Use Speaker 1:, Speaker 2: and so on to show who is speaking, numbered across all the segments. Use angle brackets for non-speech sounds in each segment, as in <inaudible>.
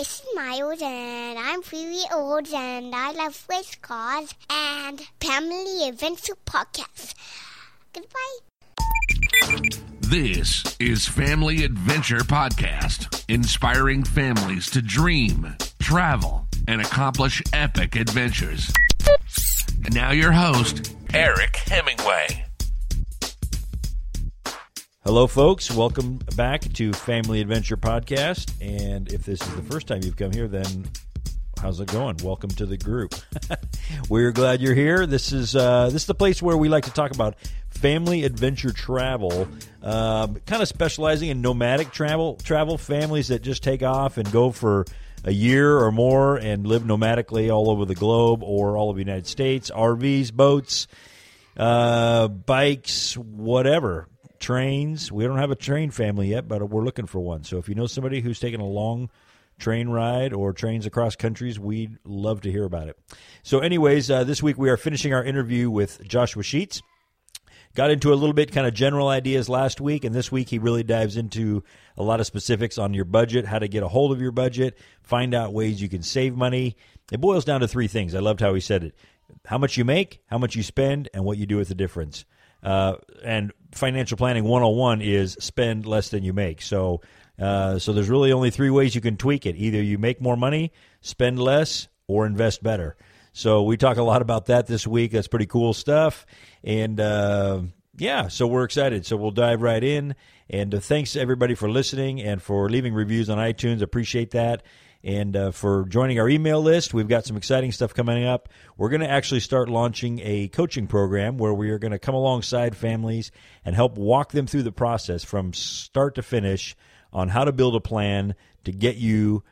Speaker 1: it's Miles and I'm three old and I love race cars and family adventure podcasts. Goodbye.
Speaker 2: This is Family Adventure Podcast, inspiring families to dream, travel, and accomplish epic adventures. Now your host, Eric Hemingway.
Speaker 3: Hello, folks. Welcome back to Family Adventure Podcast. And if this is the first time you've come here, then how's it going? Welcome to the group. <laughs> We're glad you're here. This is uh, this is the place where we like to talk about family adventure travel, um, kind of specializing in nomadic travel. Travel families that just take off and go for a year or more and live nomadically all over the globe or all over the United States. RVs, boats, uh, bikes, whatever trains. We don't have a train family yet, but we're looking for one. So if you know somebody who's taking a long train ride or trains across countries, we'd love to hear about it. So, anyways, uh, this week we are finishing our interview with Joshua Sheets. Got into a little bit kind of general ideas last week, and this week he really dives into a lot of specifics on your budget, how to get a hold of your budget, find out ways you can save money. It boils down to three things. I loved how he said it how much you make, how much you spend, and what you do with the difference. Uh, and financial planning 101 is spend less than you make. So, uh, so there's really only three ways you can tweak it. Either you make more money, spend less, or invest better. So we talk a lot about that this week. That's pretty cool stuff. And uh, yeah, so we're excited. So we'll dive right in. And uh, thanks everybody for listening and for leaving reviews on iTunes. Appreciate that and uh, for joining our email list. We've got some exciting stuff coming up. We're going to actually start launching a coaching program where we are going to come alongside families and help walk them through the process from start to finish on how to build a plan to get you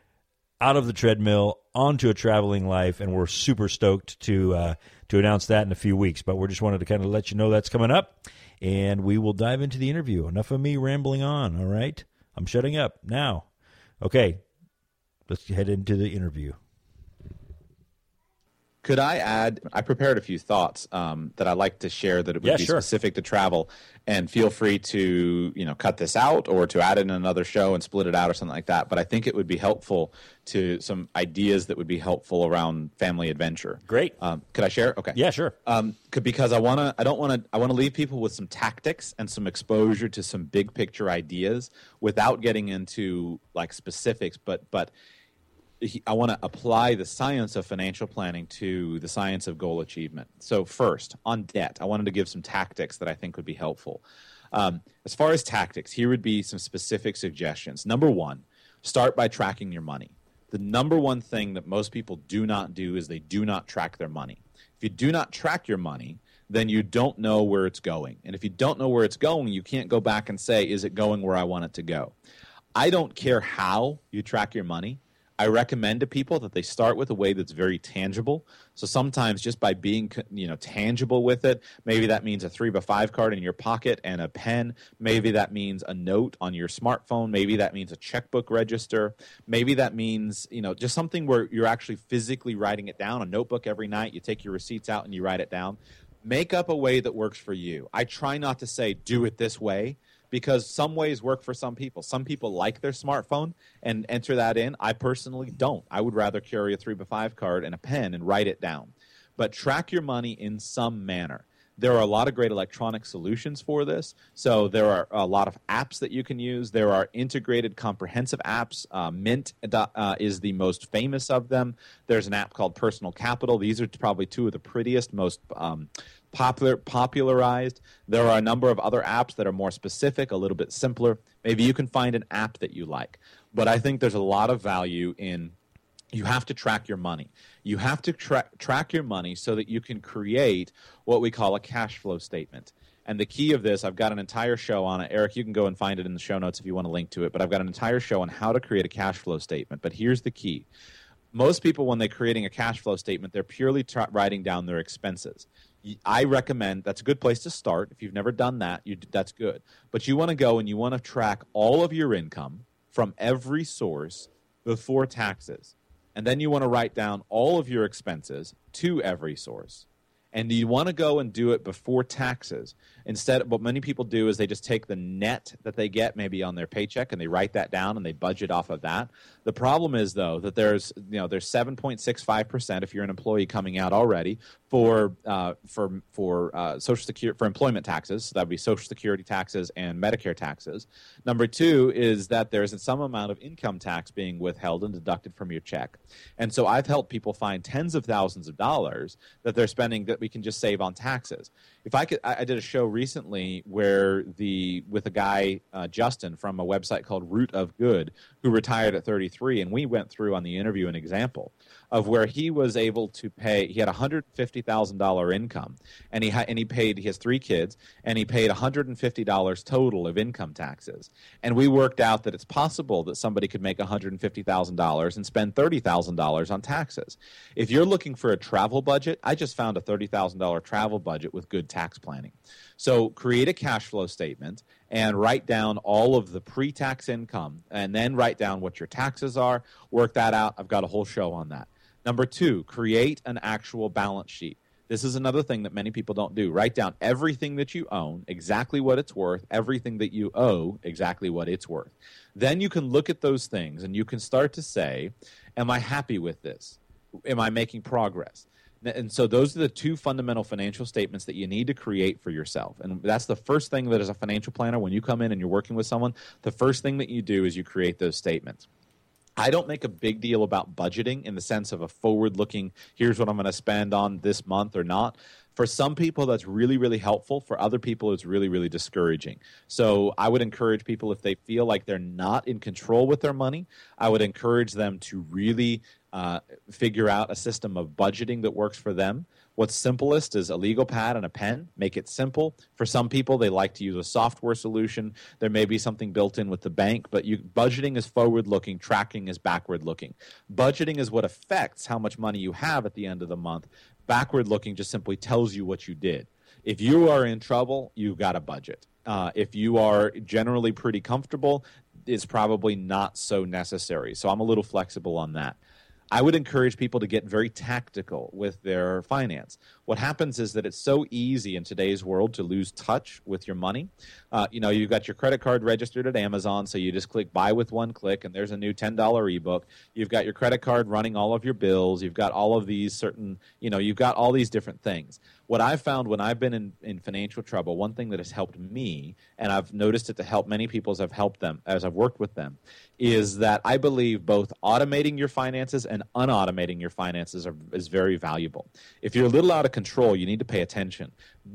Speaker 3: out of the treadmill onto a traveling life. And we're super stoked to uh, to announce that in a few weeks. But we just wanted to kind of let you know that's coming up, and we will dive into the interview. Enough of me rambling on. All right, I'm shutting up now. Okay, let's head into the interview.
Speaker 4: Could I add? I prepared a few thoughts um, that I like to share that it would
Speaker 3: Yeah,
Speaker 4: be
Speaker 3: sure.
Speaker 4: specific to travel, and feel free to you know cut this out or to add it in another show and split it out or something like that. But I think it would be helpful to some ideas that would be helpful around family adventure.
Speaker 3: Great.
Speaker 4: Um, could I share? Okay.
Speaker 3: Yeah, sure.
Speaker 4: Um, c- because I want to, I don't want to, I want to leave people with some tactics and some exposure to some big picture ideas without getting into like specifics. But but I want to apply the science of financial planning to the science of goal achievement. So first, on debt, I wanted to give some tactics that I think would be helpful. Um, as far as tactics, here would be some specific suggestions. Number one, start by tracking your money. The number one thing that most people do not do is they do not track their money. If you do not track your money, then you don't know where it's going. And if you don't know where it's going, you can't go back and say, is it going where I want it to go? I don't care how you track your money. I recommend to people that they start with a way that's very tangible. So sometimes just by being you know tangible with it, maybe that means a three by five card in your pocket and a pen. Maybe that means a note on your smartphone. Maybe that means a checkbook register. Maybe that means you know just something where you're actually physically writing it down. A notebook every night. You take your receipts out and you write it down. Make up a way that works for you. I try not to say do it this way because some ways work for some people. Some people like their smartphone and enter that in. I personally don't. I would rather carry a three by five card and a pen and write it down. But track your money in some manner. There are a lot of great electronic solutions for this. So there are a lot of apps that you can use. There are integrated comprehensive apps. Uh, Mint uh, is the most famous of them. There's an app called Personal Capital. These are probably two of the prettiest, most um, popular popularized. There are a number of other apps that are more specific, a little bit simpler. Maybe you can find an app that you like. But I think there's a lot of value in you have to track your money. You have to tra- track your money so that you can create what we call a cash flow statement. And the key of this, I've got an entire show on it. Eric, you can go and find it in the show notes if you want to link to it. But I've got an entire show on how to create a cash flow statement. But here's the key most people, when they're creating a cash flow statement, they're purely tra- writing down their expenses. I recommend that's a good place to start. If you've never done that, you, that's good. But you want to go and you want to track all of your income from every source before taxes. And then you want to write down all of your expenses to every source and you want to go and do it before taxes instead what many people do is they just take the net that they get maybe on their paycheck and they write that down and they budget off of that. The problem is though that there's you know there's 7.65% if you're an employee coming out already for uh, for for uh, social security for employment taxes. So that would be social security taxes and medicare taxes. Number two is that there's some amount of income tax being withheld and deducted from your check. And so i've helped people find tens of thousands of dollars that they're spending that we can just save on taxes. If I could, I, did a show recently where the with a guy uh, Justin from a website called Root of Good who retired at 33, and we went through on the interview an example of where he was able to pay. He had hundred fifty thousand dollar income, and he ha- and he paid. He has three kids, and he paid hundred and fifty dollars total of income taxes. And we worked out that it's possible that somebody could make one hundred and fifty thousand dollars and spend thirty thousand dollars on taxes. If you're looking for a travel budget, I just found a thirty thousand dollar travel budget with good tax planning. So create a cash flow statement and write down all of the pre-tax income, and then write down what your taxes are. Work that out. I've got a whole show on that. Number two, create an actual balance sheet. This is another thing that many people don't do. Write down everything that you own, exactly what it's worth, everything that you owe, exactly what it's worth. Then you can look at those things and you can start to say, Am I happy with this? Am I making progress? And so those are the two fundamental financial statements that you need to create for yourself. And that's the first thing that as a financial planner, when you come in and you're working with someone, the first thing that you do is you create those statements. I don't make a big deal about budgeting in the sense of a forward looking, here's what I'm going to spend on this month or not. For some people, that's really, really helpful. For other people, it's really, really discouraging. So I would encourage people, if they feel like they're not in control with their money, I would encourage them to really uh, figure out a system of budgeting that works for them. What's simplest is a legal pad and a pen. Make it simple. For some people, they like to use a software solution. There may be something built in with the bank, but you, budgeting is forward looking, tracking is backward looking. Budgeting is what affects how much money you have at the end of the month. Backward looking just simply tells you what you did. If you are in trouble, you've got a budget. Uh, if you are generally pretty comfortable, it's probably not so necessary. So I'm a little flexible on that. I would encourage people to get very tactical with their finance. What happens is that it's so easy in today's world to lose touch with your money. Uh, you know, you've got your credit card registered at Amazon, so you just click buy with one click, and there's a new $10 ebook. You've got your credit card running all of your bills. You've got all of these certain, you know, you've got all these different things what I've found when I've been in, in financial trouble, one thing that has helped me, and I've noticed it to help many people as I've helped them, as I've worked with them, is that I believe both automating your finances and unautomating your finances are, is very valuable. If you're a little out of control, you need to pay attention.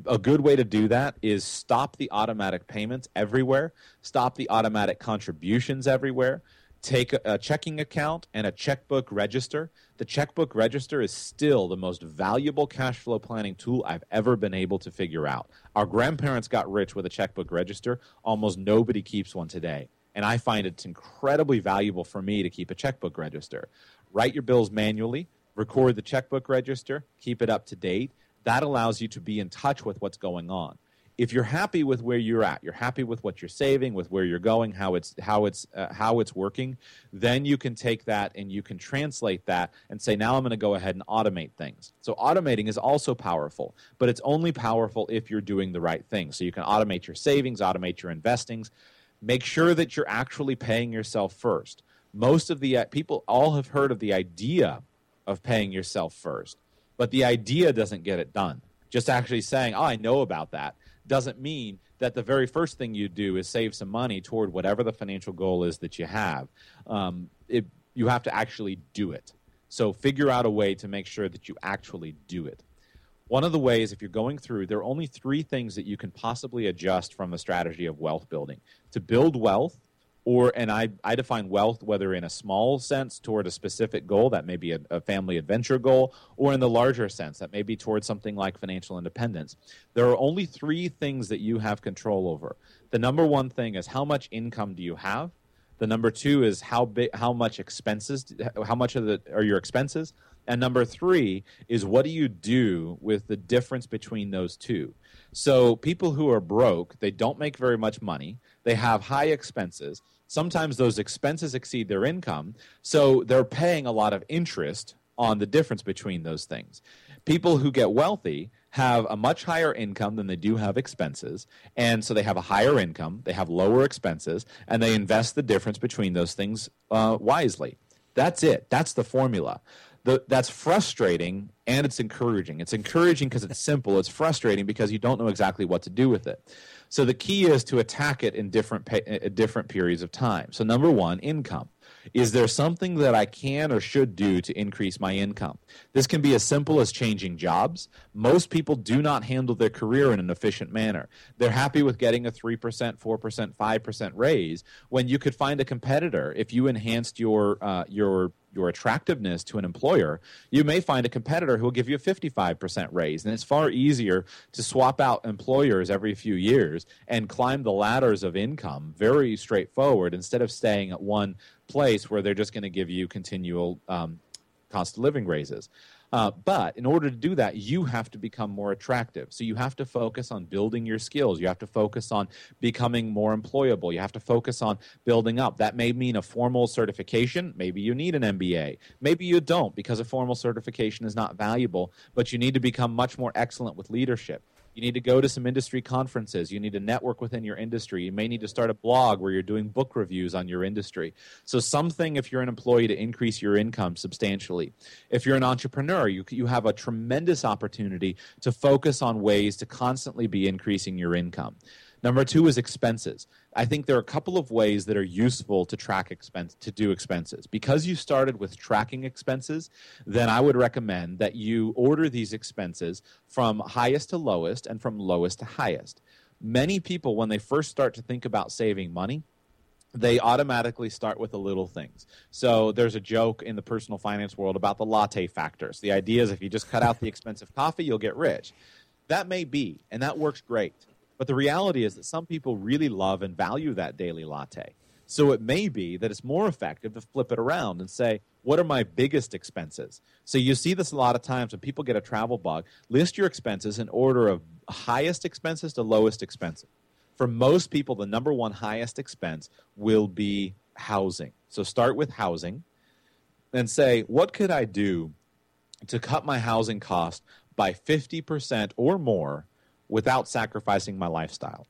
Speaker 4: A good way to do that is stop the automatic payments everywhere, stop the automatic contributions everywhere take a, checking account and a checkbook register. The checkbook register is still the most valuable cash flow planning tool I've ever been able to figure out. Our grandparents got rich with a checkbook register. Almost nobody keeps one today. And I find it's incredibly valuable for me to keep a checkbook register. Write your bills manually, record the checkbook register, keep it up to date. That allows you to be in touch with what's going on if you're happy with where you're at, you're happy with what you're saving, with where you're going, how it's how it's uh, how it's working, then you can take that and you can translate that and say, now I'm going to go ahead and automate things. So automating is also powerful, but it's only powerful if you're doing the right thing. So you can automate your savings, automate your investings. Make sure that you're actually paying yourself first. Most of the uh, people all have heard of the idea of paying yourself first, but the idea doesn't get it done. Just actually saying, "Oh, I know about that." Doesn't mean that the very first thing you do is save some money toward whatever the financial goal is that you have. Um, it, you have to actually do it. So figure out a way to make sure that you actually do it. One of the ways, if you're going through, there are only three things that you can possibly adjust from the strategy of wealth building. To build wealth, or and I, I define wealth whether in a small sense toward a specific goal that may be a, a, family adventure goal or in the larger sense that may be towards something like financial independence. There are only three things that you have control over. The number one thing is how much income do you have? The number two is how big how much expenses how much of the are your expenses? And number three is what do you do with the difference between those two? So people who are broke they don't make very much money. They have high expenses sometimes those expenses exceed their income, so they're paying a lot of interest on the difference between those things. People who get wealthy have a much higher income than they do have expenses, and so they have a higher income, they have lower expenses, and they invest the difference between those things uh, wisely. That's it. That's the formula. The, that's frustrating and it's encouraging. It's encouraging because it's simple. It's frustrating because you don't know exactly what to do with it. So the key is to attack it in different at different periods of time. So number one, income. Is there something that I can or should do to increase my income? This can be as simple as changing jobs. Most people do not handle their career in an efficient manner. They're happy with getting a 3%, 4%, 5% raise when you could find a competitor if you enhanced your uh, your your attractiveness to an employer, you may find a competitor who will give you a 55% raise. And it's far easier to swap out employers every few years and climb the ladders of income very straightforward instead of staying at one place where they're just going to give you continual um, cost of living raises. Uh, but in order to do that, you have to become more attractive. So you have to focus on building your skills. You have to focus on becoming more employable. You have to focus on building up. That may mean a formal certification. Maybe you need an MBA. Maybe you don't because a formal certification is not valuable, but you need to become much more excellent with leadership. You need to go to some industry conferences. You need to network within your industry. You may need to start a blog where you're doing book reviews on your industry. So, something if you're an employee to increase your income substantially. If you're an entrepreneur, you, you have a tremendous opportunity to focus on ways to constantly be increasing your income. Number two is expenses. I think there are a couple of ways that are useful to track expense to do expenses. Because you started with tracking expenses, then I would recommend that you order these expenses from highest to lowest and from lowest to highest. Many people when they first start to think about saving money, they automatically start with the little things. So there's a joke in the personal finance world about the latte factors. The idea is if you just cut out the expensive coffee, you'll get rich. That may be, and that works great. But the reality is that some people really love and value that daily latte. So it may be that it's more effective to flip it around and say, what are my biggest expenses? So you see this a lot of times when people get a travel bug. List your expenses in order of highest expenses to lowest expenses. For most people, the number one highest expense will be housing. So start with housing and say, what could I do to cut my housing cost by 50% or more without sacrificing my lifestyle.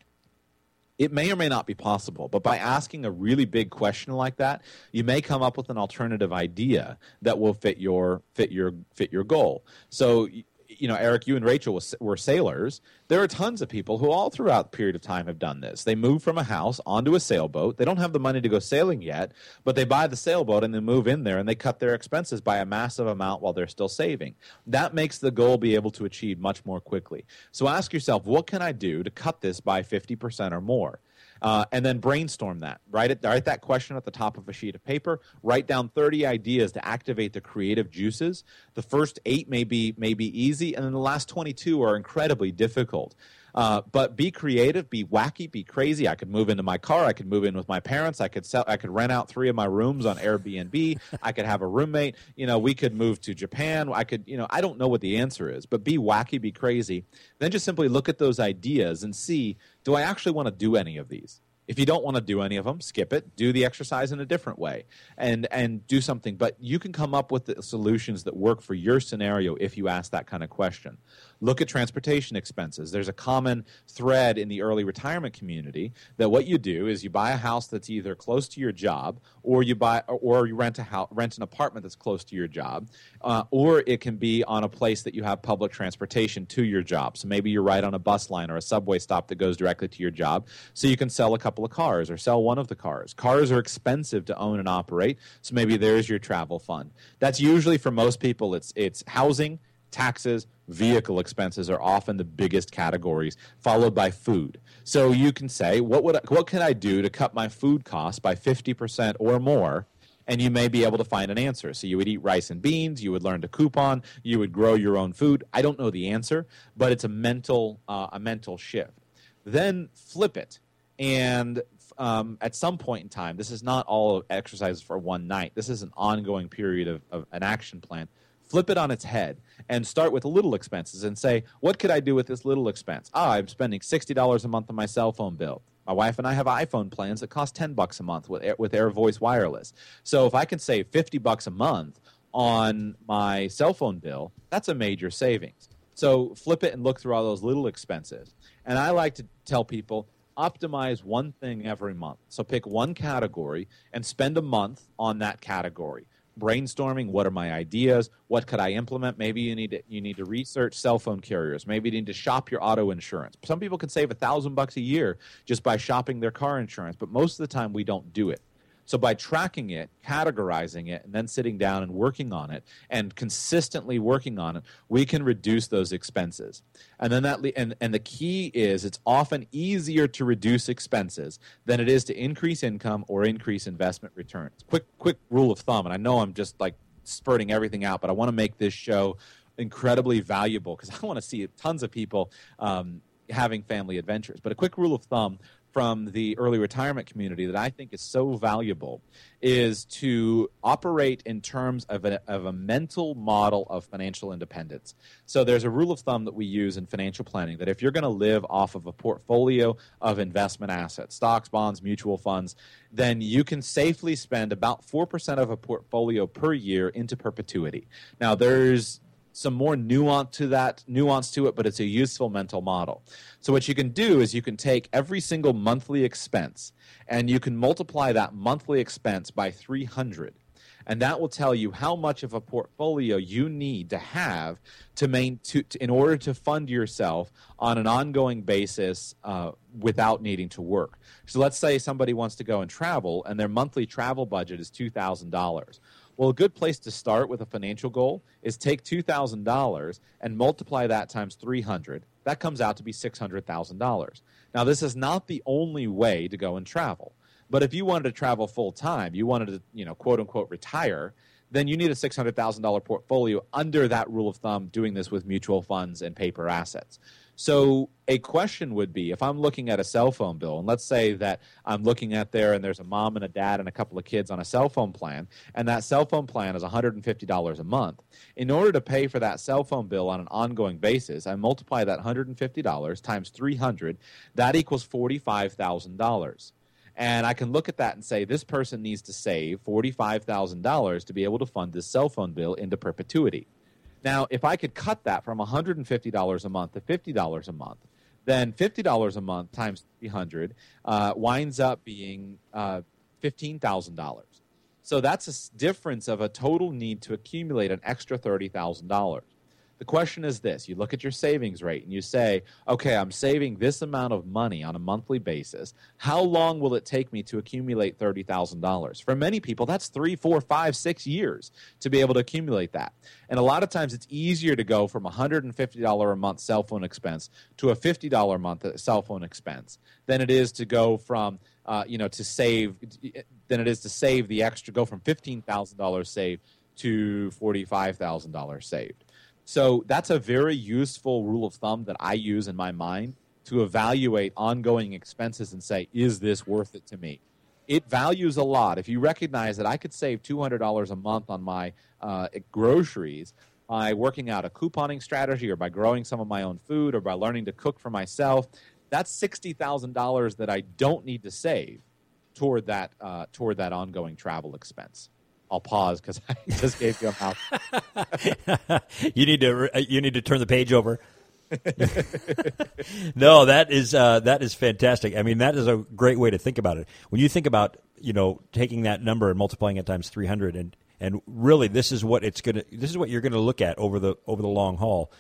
Speaker 4: It may or may not be possible, but by asking a really big question like that, you may come up with an alternative idea that will fit your fit your fit your goal. So you know, Eric, you and Rachel were sailors. There are tons of people who, all throughout the period of time, have done this. They move from a house onto a sailboat. They don't have the money to go sailing yet, but they buy the sailboat and they move in there and they cut their expenses by a massive amount while they're still saving. That makes the goal be able to achieve much more quickly. So ask yourself, what can I do to cut this by 50% or more? Uh, and then brainstorm that. Write it. Write that question at the top of a sheet of paper. Write down 30 ideas to activate the creative juices. The first eight may be may be easy, and then the last 22 are incredibly difficult. Uh, but be creative, be wacky, be crazy. I could move into my car. I could move in with my parents. I could sell. I could rent out three of my rooms on Airbnb. I could have a roommate. You know, we could move to Japan. I could. You know, I don't know what the answer is, but be wacky, be crazy. Then just simply look at those ideas and see: Do I actually want to do any of these? If you don't want to do any of them, skip it. Do the exercise in a different way, and and do something. But you can come up with the solutions that work for your scenario if you ask that kind of question. Look at transportation expenses. There's a common thread in the early retirement community that what you do is you buy a house that's either close to your job, or you buy, or you rent a house, rent an apartment that's close to your job, uh, or it can be on a place that you have public transportation to your job. So maybe you're right on a bus line or a subway stop that goes directly to your job. So you can sell a couple of cars or sell one of the cars. Cars are expensive to own and operate, so maybe there's your travel fund. That's usually for most people. It's it's housing taxes, vehicle expenses are often the biggest categories, followed by food. So you can say, what would I, what can I do to cut my food costs by 50% or more? And you may be able to find an answer. So you would eat rice and beans, you would learn to coupon, you would grow your own food. I don't know the answer, but it's a mental uh, a mental shift. Then flip it, and um, at some point in time, this is not all exercises for one night. This is an ongoing period of, of an action plan flip it on its head and start with little expenses and say, what could I do with this little expense? Ah, I'm spending $60 a month on my cell phone bill. My wife and I have iPhone plans that cost 10 bucks a month with Air, with Air Voice Wireless. So if I can save 50 bucks a month on my cell phone bill, that's a major savings. So flip it and look through all those little expenses. And I like to tell people optimize one thing every month. So pick one category and spend a month on that category brainstorming what are my ideas what could i implement? Maybe you need to you need to research cell phone carriers. Maybe you need to shop your auto insurance. Some people can save a thousand bucks a year just by shopping their car insurance but most of the time we don't do it so by tracking it, categorizing it, and then sitting down and working on it and consistently working on it, we can reduce those expenses. And then that and, and the key is it's often easier to reduce expenses than it is to increase income or increase investment returns. Quick quick rule of thumb, and I know I'm just like spurting everything out, but I want to make this show incredibly valuable because <laughs> I want to see tons of people um, having family adventures. But a quick rule of thumb from the early retirement community that I think is so valuable is to operate in terms of a, of a mental model of financial independence. So there's a rule of thumb that we use in financial planning that if you're going to live off of a portfolio of investment assets, stocks, bonds, mutual funds, then you can safely spend about 4% of a portfolio per year into perpetuity. Now there's some more nuance to that nuance to it but it's a useful mental model so what you can do is you can take every single monthly expense and you can multiply that monthly expense by 300 and that will tell you how much of a portfolio you need to have to main to, to in order to fund yourself on an ongoing basis uh, without needing to work. So let's say somebody wants to go and travel, and their monthly travel budget is two thousand dollars. Well, a good place to start with a financial goal is take $2,000 and multiply that times 300. That comes out to be $600,000. Now, this is not the only way to go and travel. But if you wanted to travel full time, you wanted to, you know, quote unquote retire, then you need a $600,000 portfolio under that rule of thumb doing this with mutual funds and paper assets. So a question would be if I'm looking at a cell phone bill, and let's say that I'm looking at there and there's a mom and a dad and a couple of kids on a cell phone plan, and that cell phone plan is $150 a month. In order to pay for that cell phone bill on an ongoing basis, I multiply that $150 times 300, that equals $45,000. And I can look at that and say, this person needs to save $45,000 to be able to fund this cell phone bill into perpetuity. Now, if I could cut that from $150 a month to $50 a month, then $50 a month times 300 uh, winds up being uh, $15,000. So that's a difference of a total need to accumulate an extra $30,000. The question is this you look at your savings rate and you say, okay, I'm saving this amount of money on a monthly basis. How long will it take me to accumulate $30,000? For many people, that's three, four, five, six years to be able to accumulate that. And a lot of times it's easier to go from $150 a month cell phone expense to a $50 a month cell phone expense than it is to go from uh, you know to save than it is to save the extra go from $15,000 saved to $45,000 saved. So that's a very useful rule of thumb that I use in my mind to evaluate ongoing expenses and say, is this worth it to me? It values a lot. If you recognize that I could save $200 a month on my uh, groceries by working out a couponing strategy or by growing some of my own food or by learning to cook for myself, that's $60,000 that I don't need to save toward that, uh, toward that ongoing travel expense. I'll pause because <laughs> I just gave you a mouth. <laughs>
Speaker 3: you need to you need to turn the page over. <laughs> no, that is uh, that is fantastic. I mean, that is a great way to think about it. When you think about you know taking that number and multiplying it times three hundred, and and really this is what it's gonna this is what you're gonna look at over the over the long haul.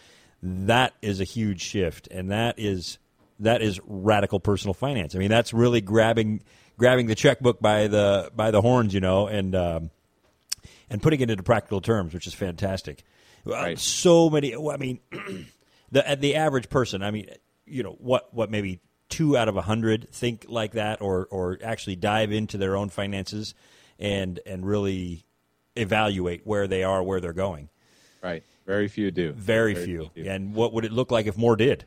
Speaker 3: That is a huge shift, and that is that is radical personal finance. I mean, that's really grabbing grabbing the checkbook by the by the horns, you know, and um, and putting it into practical terms, which is fantastic.
Speaker 4: Uh, right.
Speaker 3: So many. I mean, <clears throat> the the average person. I mean, you know what? What maybe two out of a hundred think like that, or or actually dive into their own finances and and really evaluate where they are, where they're going.
Speaker 4: Right. Very few do.
Speaker 3: Very, few. And what would it look like if more did?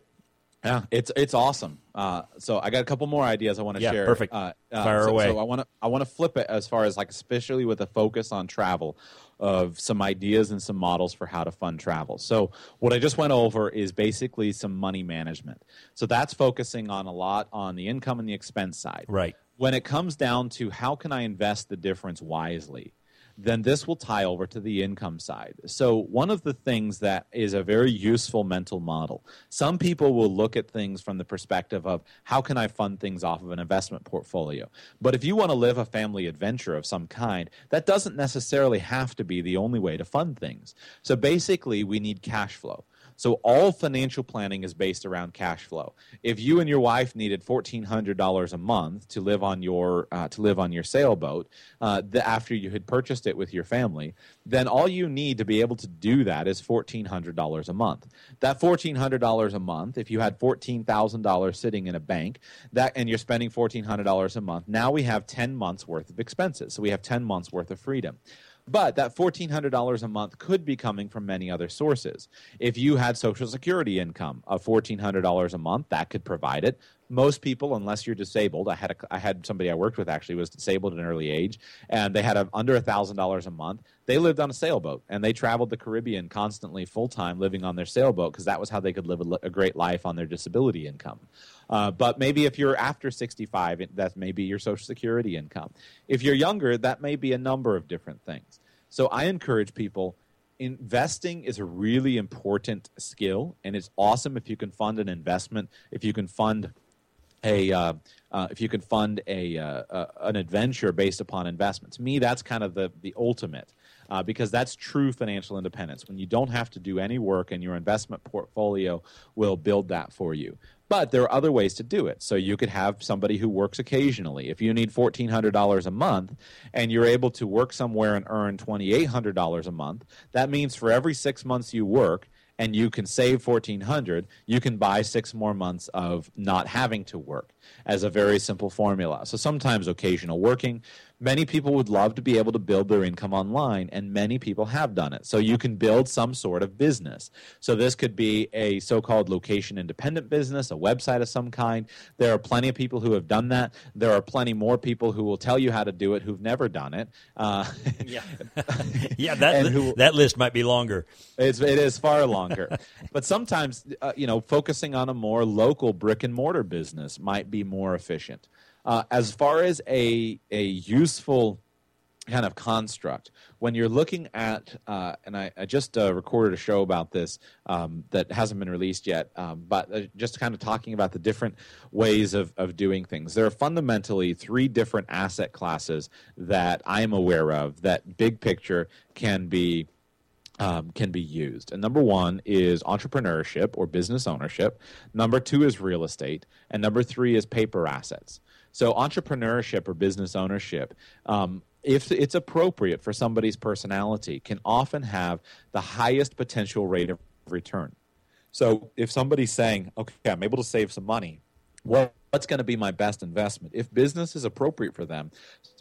Speaker 4: Yeah, it's it's awesome. Uh, so I got a couple more ideas I want to
Speaker 3: Yeah,
Speaker 4: share.
Speaker 3: perfect.
Speaker 4: Uh, uh,
Speaker 3: Fire
Speaker 4: so,
Speaker 3: away.
Speaker 4: So I want to I want to flip it as far as like especially with a focus on travel of some ideas and some models for how to fund travel. So what I just went over is basically some money management. So that's focusing on a lot on the income and the expense side.
Speaker 3: Right.
Speaker 4: When it comes down to how can I invest the difference wisely, then this will tie over to the income side. So, one of the things that is a very useful mental model, some people will look at things from the perspective of how can I fund things off of an investment portfolio. But if you want to live a family adventure of some kind, that doesn't necessarily have to be the only way to fund things. So, basically, we need cash flow. So all financial planning is based around cash flow. If you and your wife needed fourteen hundred dollars a month to live on your uh, to live on your sailboat uh, the, after you had purchased it with your family, then all you need to be able to do that is fourteen hundred dollars a month. That fourteen hundred dollars a month, if you had fourteen thousand dollars sitting in a bank, that and you're spending fourteen hundred dollars a month, now we have ten months worth of expenses. So we have ten months worth of freedom. But that $1,400 a month could be coming from many other sources. If you had Social Security income of $1,400 a month, that could provide it. Most people, unless you're disabled, I had a, I had somebody I worked with actually was disabled at an early age, and they had a, under $1,000 a month. They lived on a sailboat, and they traveled the Caribbean constantly, full time, living on their sailboat because that was how they could live a, a great life on their disability income. Uh, but maybe if you're after 65, it- that may be your Social Security income. If you're younger, that may be a number of different things. So I encourage people investing is a really important skill, and it's awesome if you can fund an investment, if you can fund uh, uh, if you can fund a uh, uh, an adventure based upon investment. To me, that's kind of the the ultimate. Uh, because that's true financial independence when you don't have to do any work and your investment portfolio will build that for you. But there are other ways to do it. So you could have somebody who works occasionally. If you need $1,400 a month and you're able to work somewhere and earn $2,800 a month, that means for every six months you work, and you can save 1400 you can buy six more months of not having to work as a very simple formula. So sometimes occasional working many people would love to be able to build their income online and many people have done it so you can build some sort of business so this could be a so-called location independent business a website of some kind there are plenty of people who have done that there are plenty more people who will tell you how to do it who've never done it uh, <laughs>
Speaker 3: Yeah, <laughs> yeah. That
Speaker 4: who-
Speaker 3: that list might be longer.
Speaker 4: It's, it is far longer. <laughs> but sometimes, uh, you know, focusing on a more local brick and mortar business might be more efficient. Uh, as far as a, a useful kind of construct, when you're looking at, uh, and I, I just uh, recorded a show about this um, that hasn't been released yet, um, but uh, just kind of talking about the different ways of, of doing things. There are fundamentally three different asset classes that I'm aware of that big picture can be um, can be used. And number one is entrepreneurship or business ownership. Number two is real estate. And number three is paper assets. So, entrepreneurship or business ownership, um, if it's appropriate for somebody's personality, can often have the highest potential rate of return. So, if somebody's saying, okay, I'm able to save some money, what, what's going to be my best investment? If business is appropriate for them,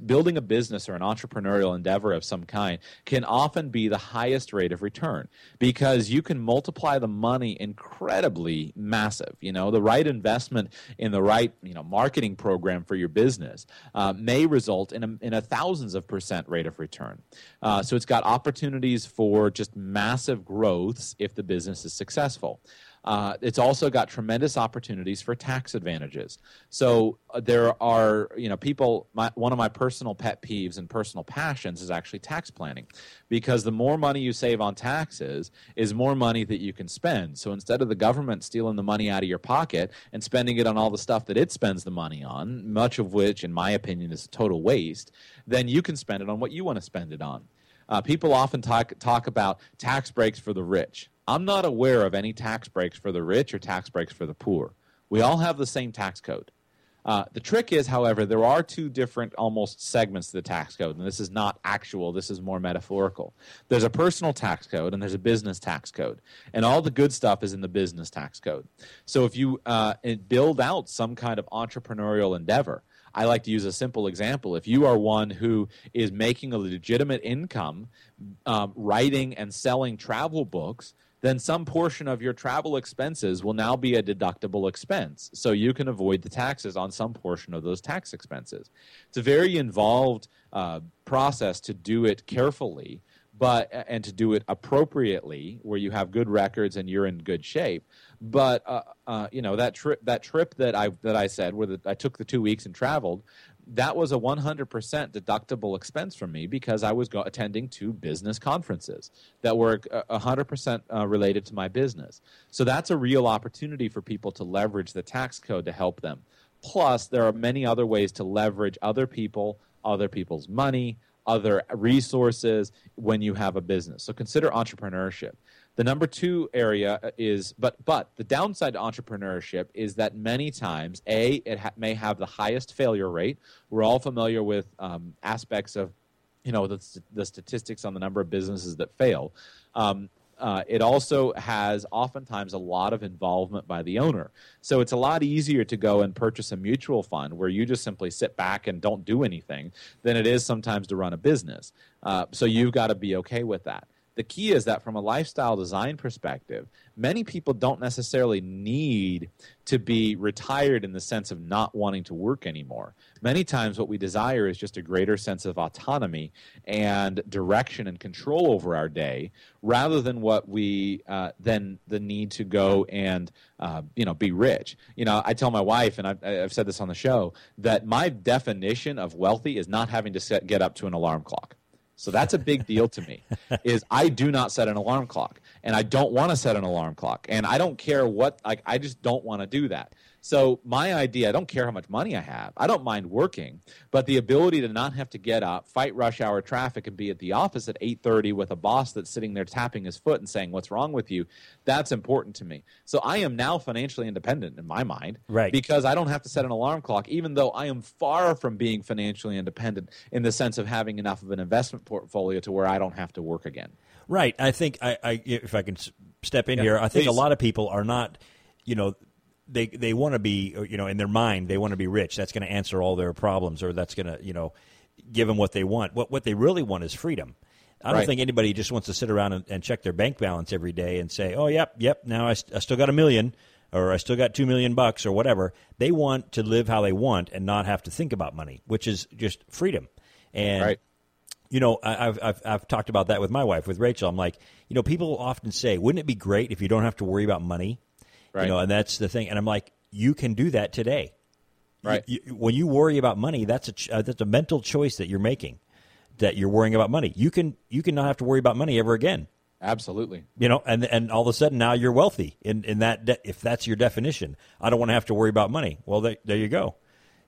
Speaker 4: building a business or an entrepreneurial endeavor of some kind can often be the highest rate of return because you can multiply the money incredibly massive. You know, the right investment in the right you know marketing program for your business uh, may result in a, in a thousands of percent rate of return. Uh, so it's got opportunities for just massive growths if the business is successful. Uh, it's also got tremendous opportunities for tax advantages. So uh, there are, you know, people. My, one of my personal pet peeves and personal passions is actually tax planning, because the more money you save on taxes is more money that you can spend. So instead of the government stealing the money out of your pocket and spending it on all the stuff that it spends the money on, much of which, in my opinion, is a total waste, then you can spend it on what you want to spend it on. Uh, people often talk talk about tax breaks for the rich. I'm not aware of any tax breaks for the rich or tax breaks for the poor. We all have the same tax code. Uh, the trick is, however, there are two different almost segments of the tax code, and this is not actual, this is more metaphorical. There's a personal tax code and there's a business tax code, and all the good stuff is in the business tax code. So if you uh, build out some kind of entrepreneurial endeavor, I like to use a simple example. If you are one who is making a legitimate income um, writing and selling travel books, then some portion of your travel expenses will now be a deductible expense. So you can avoid the taxes on some portion of those tax expenses. It's a very involved uh, process to do it carefully but and to do it appropriately where you have good records and you're in good shape but uh, uh, you know that trip that trip that i that i said where the, i took the two weeks and traveled that was a 100% deductible expense for me because I was go- attending two business conferences that were 100% uh, related to my business. So that's a real opportunity for people to leverage the tax code to help them. Plus, there are many other ways to leverage other people, other people's money, other resources when you have a business. So consider entrepreneurship. The number two area uh, is, but but the downside to entrepreneurship is that many times, a it ha- may have the highest failure rate. We're all familiar with um, aspects of, you know, the, the statistics on the number of businesses that fail. Um, uh, it also has oftentimes a lot of involvement by the owner. So it's a lot easier to go and purchase a mutual fund where you just simply sit back and don't do anything than it is sometimes to run a business. Uh, so you've got to be okay with that the key is that from a lifestyle design perspective, many people don't necessarily need to be retired in the sense of not wanting to work anymore. Many times, what we desire is just a greater sense of autonomy and direction and control over our day, rather than what we uh, then the need to go and uh, you know be rich. You know, I tell my wife, and I've, I've said this on the show, that my definition of wealthy is not having to set, get up to an alarm clock. So that's a big deal to me. <laughs> Is I do not set an alarm clock, and I don't want to set an alarm clock, and I don't care what. Like I just don't want to do that. So my idea, I don't care how much money I have. I don't mind working, but the ability to not have to get up, fight rush hour traffic, and be at the office at 8:30 with a boss that's sitting there tapping his foot and saying, "What's wrong with you?" That's important to me. So I am now financially independent in my mind,
Speaker 3: right?
Speaker 4: Because I don't have to set an alarm clock, even though I am far from being financially independent in the sense of having enough of an investment portfolio to where I don't have to work again.
Speaker 3: Right. I think I, I if I can step in yeah, here, I think please. a lot of people are not, you know they they want to be you know in their mind they want to be rich. That's going to answer all their problems, or that's going to you know give them what they want. What what they really want is freedom. I don't right. think anybody just wants to sit around and, and, check their bank balance every day and say, "Oh, yep, yep, now I, st- I still got a million, or I still got two million bucks, or whatever." They want to live how they want and not have to think about money, which is just freedom. And
Speaker 4: right.
Speaker 3: you know, I, I've, I've I've talked about that with my wife, with Rachel. I'm like, you know, people often say, "Wouldn't it be great if you don't have to worry about money?"
Speaker 4: Right.
Speaker 3: You know, and that's the thing. And I'm like, you can do that today.
Speaker 4: Right.
Speaker 3: You, you, when you worry about money, that's a uh, that's a mental choice that you're making. That you're worrying about money. You can you can not have to worry about money ever again.
Speaker 4: Absolutely.
Speaker 3: You know, and and all of a sudden now you're wealthy in in that de- if that's your definition. I don't want to have to worry about money. Well, there, there you go.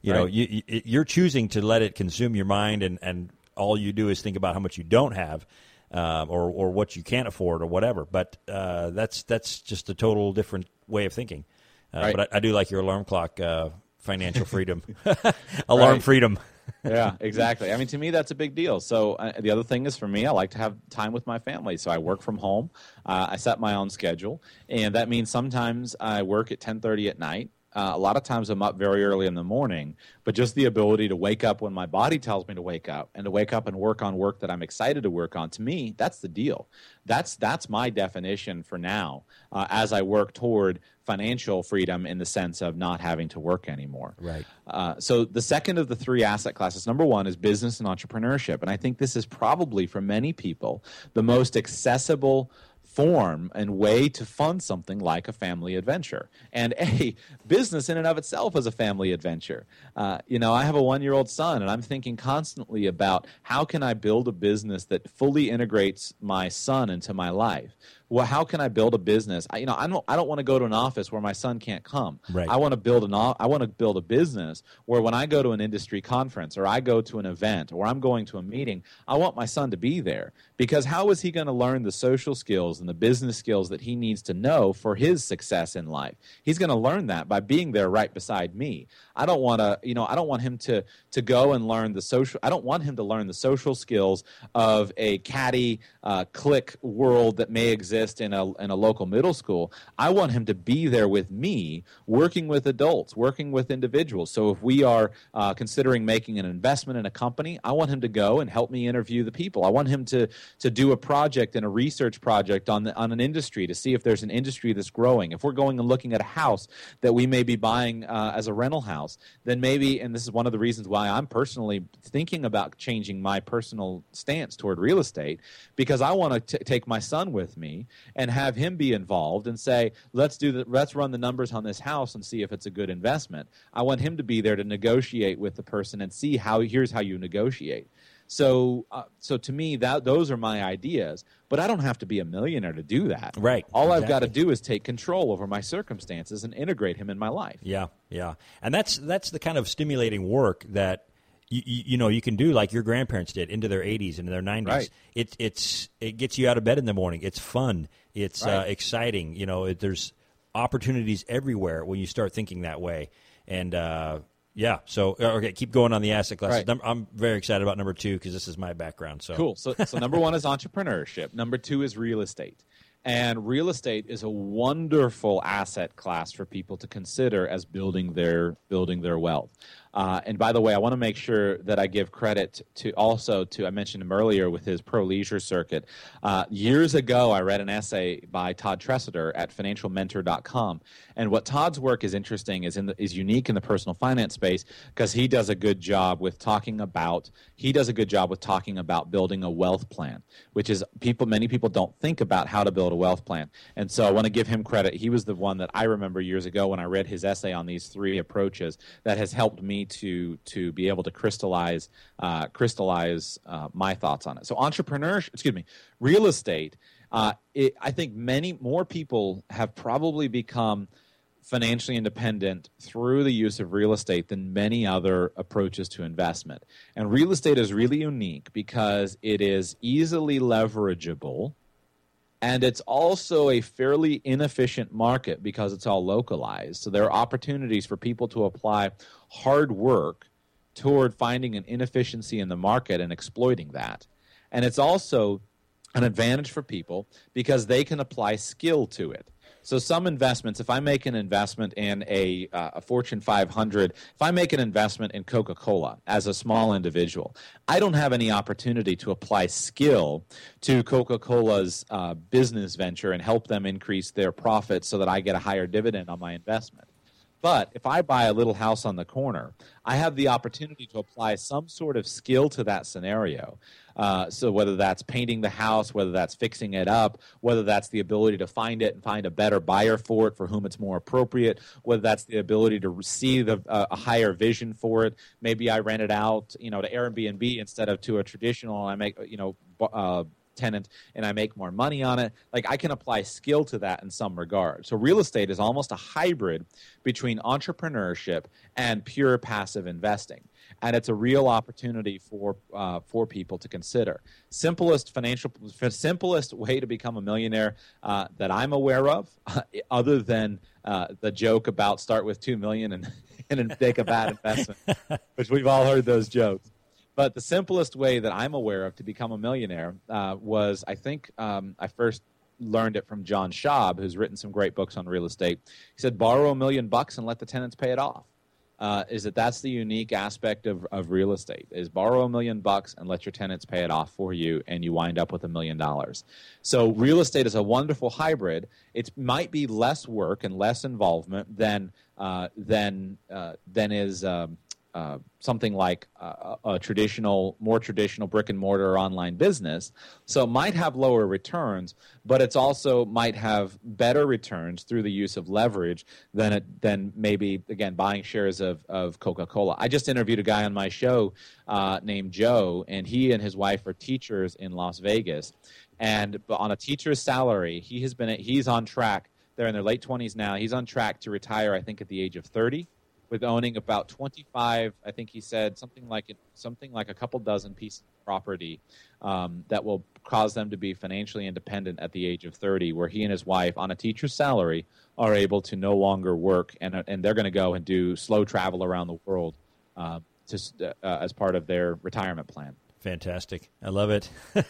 Speaker 3: You right. know, you, you are choosing to let it consume your mind, and and all you do is think about how much you don't have. Um, or or what you can't afford or whatever. But uh, that's that's just a total different way of thinking. Uh, right. But I, I, do like your alarm clock uh, financial <laughs> freedom, <laughs> alarm right. freedom. <laughs>
Speaker 4: yeah, exactly. I mean, to me, that's a big deal. So uh, the other thing is for me, I like to have time with my family. So I work from home. Uh, I set my own schedule, and that means sometimes I work at ten thirty at night. Uh, a lot of times I'm up very early in the morning, but just the ability to wake up when my body tells me to wake up and to wake up and work on work that I'm excited to work on, to me, that's the deal. That's that's my definition for now uh, as I work toward financial freedom in the sense of not having to work anymore.
Speaker 3: Right.
Speaker 4: Uh, so the second of the three asset classes, number one, is business and entrepreneurship, and I think this is probably for many people the most accessible form and way to fund something like a family adventure. And <laughs> a business in and of itself is a family adventure. Uh, you know, I have a one year old son, and I'm thinking constantly about how can I build a business that fully integrates my son into my life well, how can I build a business? I, you know, I don't, I don't want to go to an office where my son can't come.
Speaker 3: Right.
Speaker 4: I want to build an, I want to build a business where when I go to an industry conference or I go to an event or I'm going to a meeting, I want my son to be there because how is he going to learn the social skills and the business skills that he needs to know for his success in life? He's going to learn that by being there right beside me. I don't want to, you know, I don't want him to to go and learn the social. I don't want him to learn the social skills of a caddy uh, click world that may exist in a in a local middle school. I want him to be there with me, working with adults, working with individuals. So if we are uh, considering making an investment in a company, I want him to go and help me interview the people. I want him to to do a project and a research project on the, on an industry to see if there's an industry that's growing. If we're going and looking at a house that we may be buying uh, as a rental house, then maybe, and this is one of the reasons why I'm personally thinking about changing my personal stance toward real estate, because I want to take my son with me and have him be involved and say, let's do the, let's run the numbers on this house and see if it's a good investment. I want him to be there to negotiate with the person and see how here's how you negotiate. So, uh, so to me, that those are my ideas. But I don't have to be a millionaire to do that.
Speaker 3: Right.
Speaker 4: All I've got to do is take control over my circumstances and integrate him in my life.
Speaker 3: Yeah, yeah, and that's that's the kind of stimulating work that you, you, you know you can do like your grandparents did into their 80s into their 90s.
Speaker 4: Right.
Speaker 3: It it's it gets you out of bed in the morning. It's fun. It's uh, exciting. You know, it, there's opportunities everywhere when you start thinking that way. And uh, yeah, so uh, okay, keep going on the asset classes.
Speaker 4: Right.
Speaker 3: Num- I'm very excited about number two because this is my background. So
Speaker 4: Cool. So, so number one is entrepreneurship. Number two is real estate. And real estate is a wonderful asset class for people to consider as building their building their wealth. Uh, and by the way, I want to make sure that I give credit to also to I mentioned him earlier with his pro leisure circuit. Uh, years ago, I read an essay by Todd Tresidder at FinancialMentor.com, and what Todd's work is interesting is in the, is unique in the personal finance space because he does a good job with talking about he does a good job with talking about building a wealth plan, which is people many people don't think about how to build a wealth plan, and so I want to give him credit. He was the one that I remember years ago when I read his essay on these three approaches that has helped me to to be able to crystallize uh, crystallize uh, my thoughts on it. So entrepreneurship, excuse me, real estate. Uh, it, I think many more people have probably become financially independent through the use of real estate than many other approaches to investment. And real estate is really unique because it is easily leverageable and it's also a fairly inefficient market because it's all localized. So there are opportunities for people to apply hard work toward finding an inefficiency in the market and exploiting that. And it's also an advantage for people because they can apply skill to it. So some investments, if I make an investment in a, uh, a Fortune 500, if I make an investment in Coca-Cola as a small individual, I don't have any opportunity to apply skill to Coca-Cola's uh, business venture and help them increase their profits so that I get a higher dividend on my investment. But if I buy a little house on the corner, I have the opportunity to apply some sort of skill to that scenario. Uh, so whether that's painting the house, whether that's fixing it up, whether that's the ability to find it and find a better buyer for it for whom it's more appropriate, whether that's the ability to see the, uh, a higher vision for it. Maybe I rent it out, you know, to Airbnb instead of to a traditional. I make, you know, uh, tenant and I make more money on it. Like I can apply skill to that in some regard. So real estate is almost a hybrid between entrepreneurship and pure passive investing. And it's a real opportunity for uh, for people to consider. Simplest financial, simplest way to become a millionaire uh, that I'm aware of, <laughs> other than uh, the joke about start with two million and <laughs> and take a bad investment, <laughs> which we've all heard those jokes. But the simplest way that I'm aware of to become a millionaire uh, was, I think, um, I first learned it from John Schaub, who's written some great books on real estate. He said, borrow a million bucks and let the tenants pay it off. Uh, is that that's the unique aspect of, of real estate is borrow a million bucks and let your tenants pay it off for you and you wind up with a million dollars so real estate is a wonderful hybrid it might be less work and less involvement than uh, than uh, than is um, uh, something like a, a, traditional, more traditional brick and mortar or online business. So it might have lower returns, but it's also might have better returns through the use of leverage than it, than maybe again buying shares of of Coca Cola. I just interviewed a guy on my show uh, named Joe, and he and his wife are teachers in Las Vegas, and on a teacher's salary, he has been he's on track. They're in their late twenties now. He's on track to retire, I think, at the age of thirty with owning about 25 i think he said something like something like a couple dozen pieces of property um, that will cause them to be financially independent at the age of 30 where he and his wife on a teacher's salary are able to no longer work and, and they're going to go and do slow travel around the world uh, to, uh, as part of their retirement plan.
Speaker 3: Fantastic. I love it. <laughs>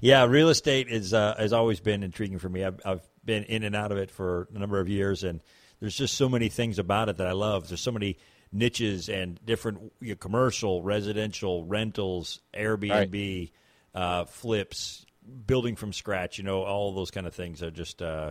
Speaker 3: Yeah real estate is uh, has always been intriguing for me. I've, I've been in and out of it for a number of years and there's just so many things about it that I love. There's so many niches and different you know, commercial, residential, rentals, Airbnb, right. uh, flips, building from scratch. You know, all those kind of things are just uh,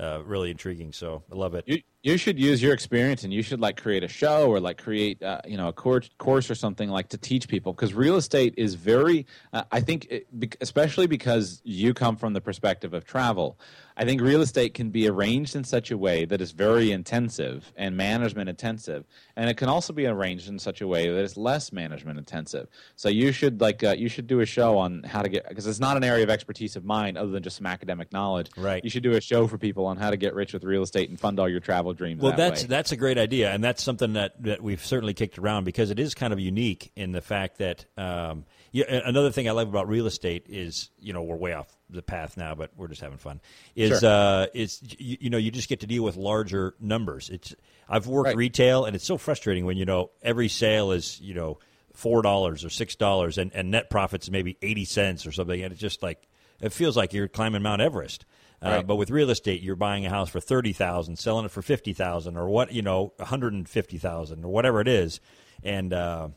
Speaker 3: uh, really intriguing. So I love it.
Speaker 4: You, you should use your experience and you should like create a show or like create uh, you know a course course or something like to teach people because real estate is very uh, I think it, especially because you come from the perspective of travel. I think real estate can be arranged in such a way that is very intensive and management intensive, and it can also be arranged in such a way that is less management intensive. So you should like uh, you should do a show on how to get because it's not an area of expertise of mine other than just some academic knowledge.
Speaker 3: Right.
Speaker 4: You should do a show for people on how to get rich with real estate and fund all your travel dreams.
Speaker 3: Well,
Speaker 4: that
Speaker 3: that's
Speaker 4: way.
Speaker 3: that's a great idea, and that's something that, that we've certainly kicked around because it is kind of unique in the fact that um, yeah, another thing I love about real estate is you know we're way off the path now, but we're just having fun. Is
Speaker 4: sure.
Speaker 3: uh, is you, you, know you just get to deal with larger numbers. It's I've worked
Speaker 4: right.
Speaker 3: retail, and it's so frustrating when you know every sale is you know four dollars or six dollars, and, and net profits maybe eighty cents or something, and it's just like it feels like you're climbing Mount Everest. Uh,
Speaker 4: right.
Speaker 3: But with real estate, you're buying a house for thirty thousand, selling it for fifty thousand, or what you know, one hundred and fifty thousand, or whatever it is, and uh,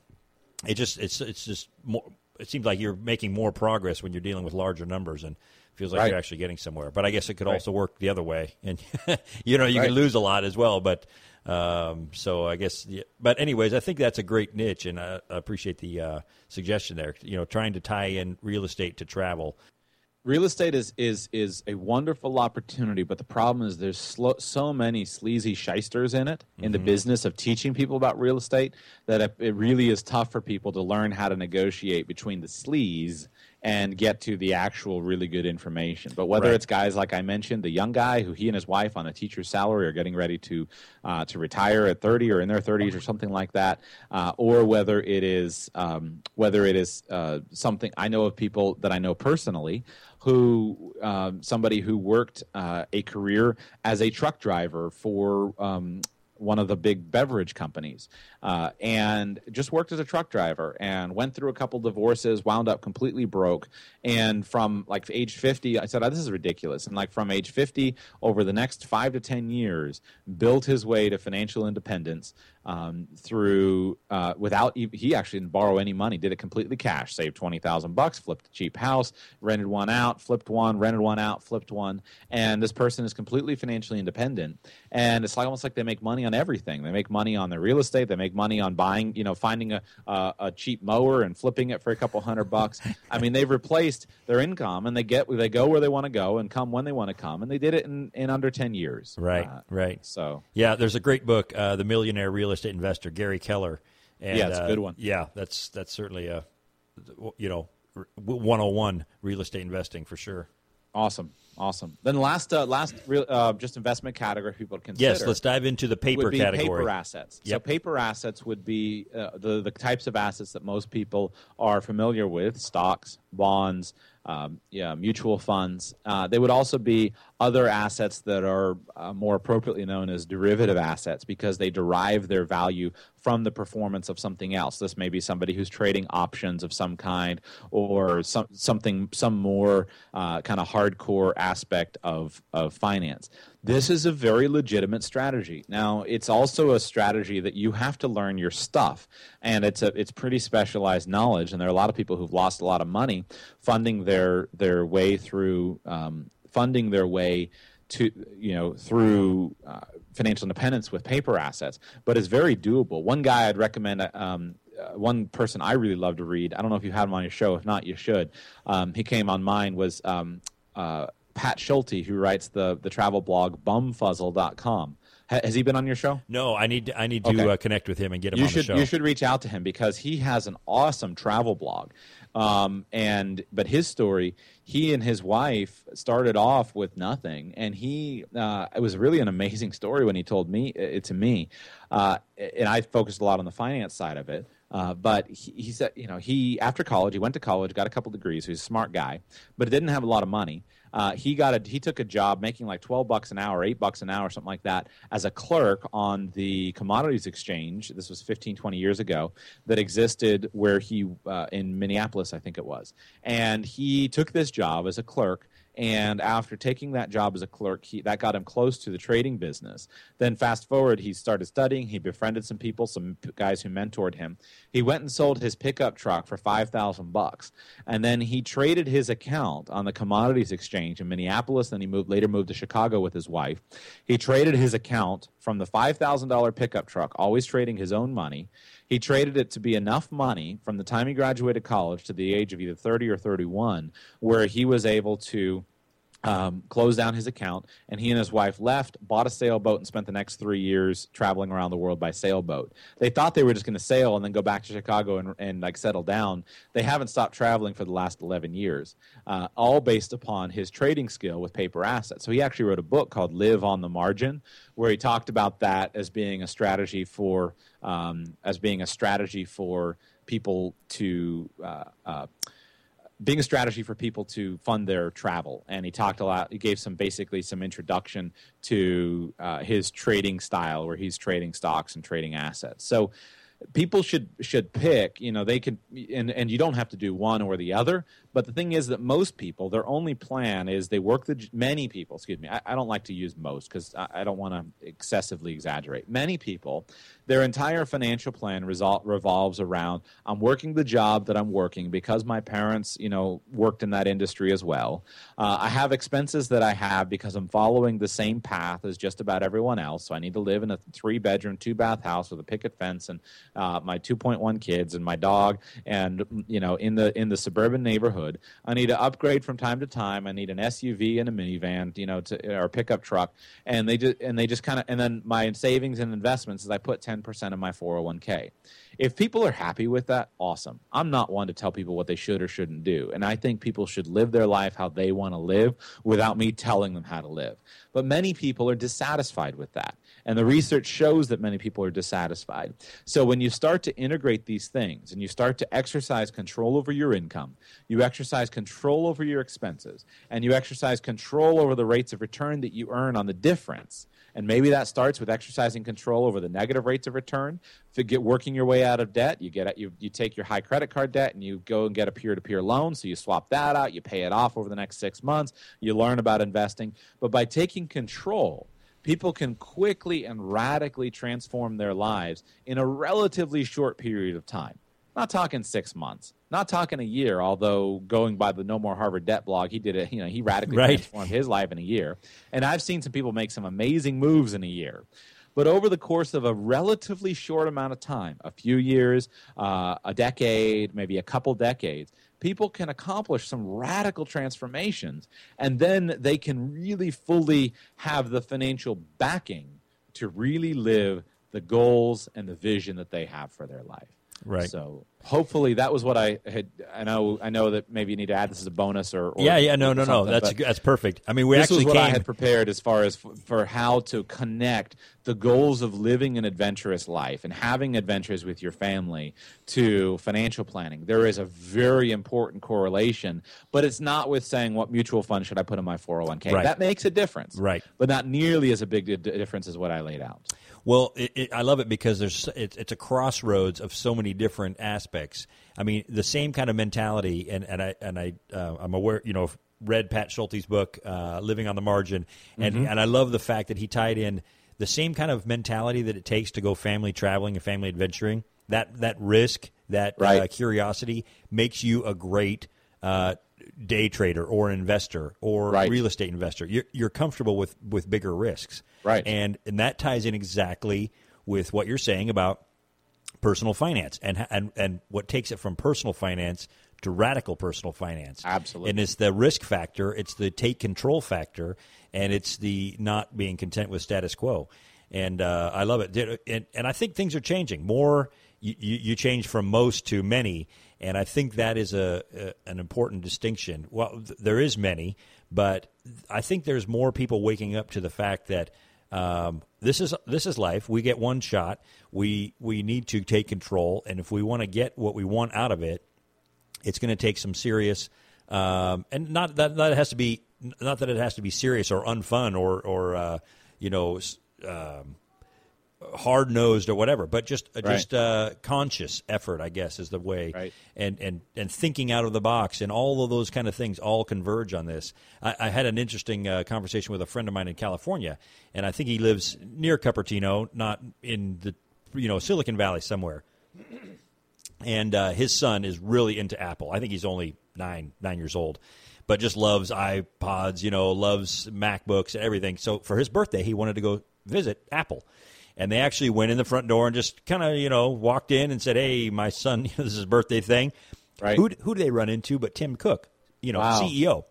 Speaker 3: it just it's it's just more it seems like you're making more progress when you're dealing with larger numbers and feels like
Speaker 4: right.
Speaker 3: you're actually getting somewhere. But I guess it could
Speaker 4: right.
Speaker 3: also work the other way, and <laughs> you know you
Speaker 4: right.
Speaker 3: can lose a lot as well. But um, so I guess, but anyways, I think that's a great niche, and I, I appreciate the uh, suggestion there. You know, trying to tie in real estate to travel
Speaker 4: real estate is is is a wonderful opportunity, but the problem is there's sl- so many sleazy shysters in it in mm-hmm. the business of teaching people about real estate that it, it, really is tough for people to learn how to negotiate between the sleaze and get to the actual really good information. But whether
Speaker 3: right.
Speaker 4: it's guys like I mentioned, the young guy who he and his wife on a teacher's salary are getting ready to uh, to retire at 30 or in their 30s or something like that, uh, or whether it is um, whether it is uh, something I know of people that I know personally who um, somebody who worked uh, a career as a truck driver for um, one of the big beverage companies uh, and just worked as a truck driver and went through a couple divorces wound up completely broke. And from like age 50 i said oh, this is ridiculous. And like from age 50 over the next five to ten years built his way to financial independence um, through uh, without he actually didn't borrow any money did it completely cash saved 20000 bucks flipped a cheap house rented one out flipped one rented one out flipped one and this person is completely financially independent. And it's like almost like they make money on everything. They make money on their real estate. They make money on buying you know finding a, a, a cheap mower and flipping it for a couple hundred bucks. I mean they've replaced their income and they get they go where they want to go and come when they want to come. And they did it in, in under 10 years.
Speaker 3: Right uh, right.
Speaker 4: so
Speaker 3: yeah there's a great book uh, the millionaire real estate investor Gary Keller. And,
Speaker 4: yeah, it's a good one.
Speaker 3: Uh, yeah, that's that's certainly a you know 101 real estate investing for sure.
Speaker 4: Awesome, awesome. Then last uh, last real, uh, just investment category people consider.
Speaker 3: Yes, let's dive into the paper
Speaker 4: would be
Speaker 3: category.
Speaker 4: Paper assets.
Speaker 3: Yep.
Speaker 4: So paper assets would be uh, the the types of assets that most people are familiar with: stocks, bonds, um, yeah, mutual funds. Uh, they would also be other assets that are uh, more appropriately known as derivative assets because they derive their value from the performance of something else. This may be somebody who's trading options of some kind or some, something, some more uh, kind of hardcore aspect of, of finance. This is a very legitimate strategy. Now, it's also a strategy that you have to learn your stuff, and it's a it's pretty specialized knowledge. And there are a lot of people who've lost a lot of money funding their their way through um, funding their way to you know through uh, financial independence with paper assets, but it's very doable. One guy I'd recommend. Um, uh, one person I really love to read. I don't know if you had him on your show. If not, you should. Um, he came on mine. Was um, uh, Pat Schulte, who writes the the travel blog bumfuzzle.com. Ha- has he been on your show?
Speaker 3: No, I need to, I need to
Speaker 4: Okay.
Speaker 3: uh, connect with him and get him
Speaker 4: you
Speaker 3: on
Speaker 4: should
Speaker 3: the show.
Speaker 4: you should reach out to him because he has an awesome travel blog um, and but his story he and his wife started off with nothing and he uh, it was really an amazing story when he told me it to me uh, and i focused a lot on the finance side of it uh, but he, he said you know he after college he went to college got a couple degrees he was a smart guy but didn't have a lot of money uh, he got a he took a job making like 12 bucks an hour 8 bucks an hour something like that as a clerk on the commodities exchange. This was 15 20 years ago that existed where he uh, in minneapolis i think it was. And he took this job as a clerk and after taking that job as a clerk he, that got him close to the trading business. Then fast forward he started studying. He befriended some people some guys who mentored him. He went and sold his pickup truck for 5000 bucks. And then he traded his account on the commodities exchange in minneapolis. Then he moved later moved to chicago with his wife. He traded his account from the $5000 pickup truck always trading his own money he traded it to be enough money from the time he graduated college to the age of either 30 or 31 where he was able to um, closed down his account, and he and his wife left, bought a sailboat, and spent the next three years traveling around the world by sailboat. They thought they were just going to sail and then go back to Chicago and, and like settle down. They haven't stopped traveling for the last 11 years, uh, all based upon his trading skill with paper assets. So he actually wrote a book called Live on the Margin, where he talked about that as being a strategy for um, as being a strategy for people to. Uh, uh, being a strategy for people to fund their travel. And he talked a lot. He gave some basically some introduction to uh, his trading style, where he's trading stocks and trading assets. So people should should pick. You know, they can, and and you don't have to do one or the other. But the thing is that most people, their only plan is they work the many people. Excuse me, I, I don't like to use most because I, I don't want to excessively exaggerate. Many people, their entire financial plan resol- revolves around I'm working the job that I'm working because my parents, you know, worked in that industry as well. Uh, I have expenses that I have because I'm following the same path as just about everyone else. So I need to live in a three bedroom, two bath house with a picket fence and uh, my 2.1 kids and my dog, and you know, in the in the suburban neighborhood. I need to upgrade from time to time. I need an SUV and a minivan, you know, to or pickup truck, and they just and they just kind of and then my savings and investments is I put 10% of my 401k. If people are happy with that, awesome. I'm not one to tell people what they should or shouldn't do, and I think people should live their life how they want to live without me telling them how to live. But many people are dissatisfied with that. And the research shows that many people are dissatisfied. So when you start to integrate these things and you start to exercise control over your income, you exercise control over your expenses, and you exercise control over the rates of return that you earn on the difference. And maybe that starts with exercising control over the negative rates of return. You get working your way out of debt, you get you, you take your high credit card debt and you go and get a peer-to-peer loan. So you swap that out, you pay it off over the next six months. You learn about investing, but by taking control, people can quickly and radically transform their lives in a relatively short period of time. Not talking six months, not talking a year. Although going by the No More Harvard Debt blog, he did it. You know, he radically
Speaker 3: Right.
Speaker 4: transformed his life in a year. And I've seen some people make some amazing moves in a year. But over the course of a relatively short amount of time, a few years, uh, a decade, maybe a couple decades, people can accomplish some radical transformations. And then they can really fully have the financial backing to really live the goals and the vision that they have for their life.
Speaker 3: Right.
Speaker 4: So hopefully that was what I had. I know. I know that maybe you need to add this as a bonus or. or
Speaker 3: yeah, yeah, no, no, no. That's that's perfect. I mean, we
Speaker 4: this
Speaker 3: actually
Speaker 4: was what I had prepared as far as f- for how to connect the goals of living an adventurous life and having adventures with your family to financial planning. There is a very important correlation, but it's not with saying what mutual fund should I put in my 401k. That makes a difference,
Speaker 3: Right.
Speaker 4: But not nearly as a big di- difference as what I laid out.
Speaker 3: Well, it, it, I love it because there's it's, it's a crossroads of so many different aspects. I mean, the same kind of mentality, and and I and I uh, I'm aware, you know, read Pat Schulte's book, uh, Living on the Margin, and
Speaker 4: Mm-hmm.
Speaker 3: and I love the fact that he tied in the same kind of mentality that it takes to go family traveling and family adventuring. That that risk, that uh, curiosity makes you a great uh, day trader or investor or
Speaker 4: Right.
Speaker 3: real estate investor. You're, you're comfortable with with bigger risks,
Speaker 4: Right.
Speaker 3: And and that ties in exactly with what you're saying about personal finance and and and what takes it from personal finance to radical personal finance.
Speaker 4: Absolutely.
Speaker 3: And it's the risk factor, it's the take control factor, and it's the not being content with status quo. And uh, I love it. And, and I think things are changing. More, you, you change from most to many, and I think that is a, a an important distinction. Well, th- there is many, but I think there's more people waking up to the fact that um, this is this is life. We get one shot. We we need to take control, and if we want to get what we want out of it, it's going to take some serious, um, and not that that has to be not that it has to be serious or unfun or or uh, you know um, hard nosed or whatever, but just uh,
Speaker 4: Right.
Speaker 3: just uh, conscious effort, I guess, is the way.
Speaker 4: Right.
Speaker 3: And and and thinking out of the box and all of those kind of things all converge on this. I, I had an interesting uh, conversation with a friend of mine in California, and I think he lives near Cupertino, not in the you know Silicon Valley somewhere and uh, his son is really into Apple. I think he's only nine nine years old, but just loves iPods. You know, loves MacBooks and everything. So for his birthday, he wanted to go visit Apple, and they actually went in the front door and just kind of you know walked in and said, "Hey, my son, <laughs> this is his birthday thing."
Speaker 4: Right.
Speaker 3: Who who do they run into but Tim Cook, you know,
Speaker 4: Wow.
Speaker 3: CEO.